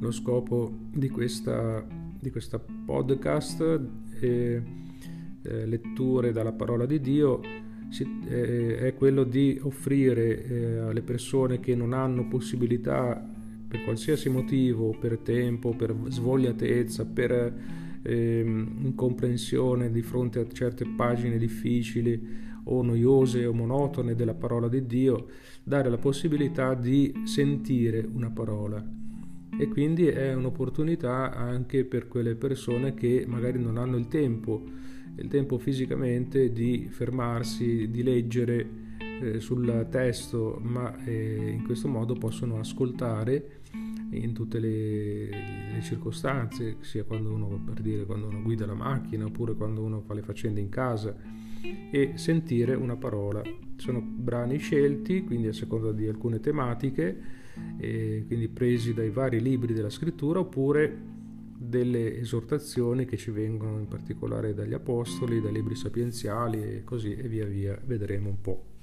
lo scopo di questa, di questa podcast e eh, letture dalla parola di Dio si, eh, è quello di offrire eh, alle persone che non hanno possibilità per qualsiasi motivo, per tempo, per svogliatezza, per ehm, incomprensione di fronte a certe pagine difficili o noiose o monotone della parola di Dio, dare la possibilità di sentire una parola. E quindi è un'opportunità anche per quelle persone che magari non hanno il tempo, il tempo fisicamente di fermarsi, di leggere eh, sul testo, ma eh, in questo modo possono ascoltare in tutte le, le, circostanze, sia quando uno, per dire, quando uno guida la macchina oppure quando uno fa le faccende in casa e sentire una parola. Sono brani scelti, quindi a seconda di alcune tematiche, quindi presi dai vari libri della scrittura oppure delle esortazioni che ci vengono in particolare dagli apostoli, dai libri sapienziali e così e via via vedremo un po'.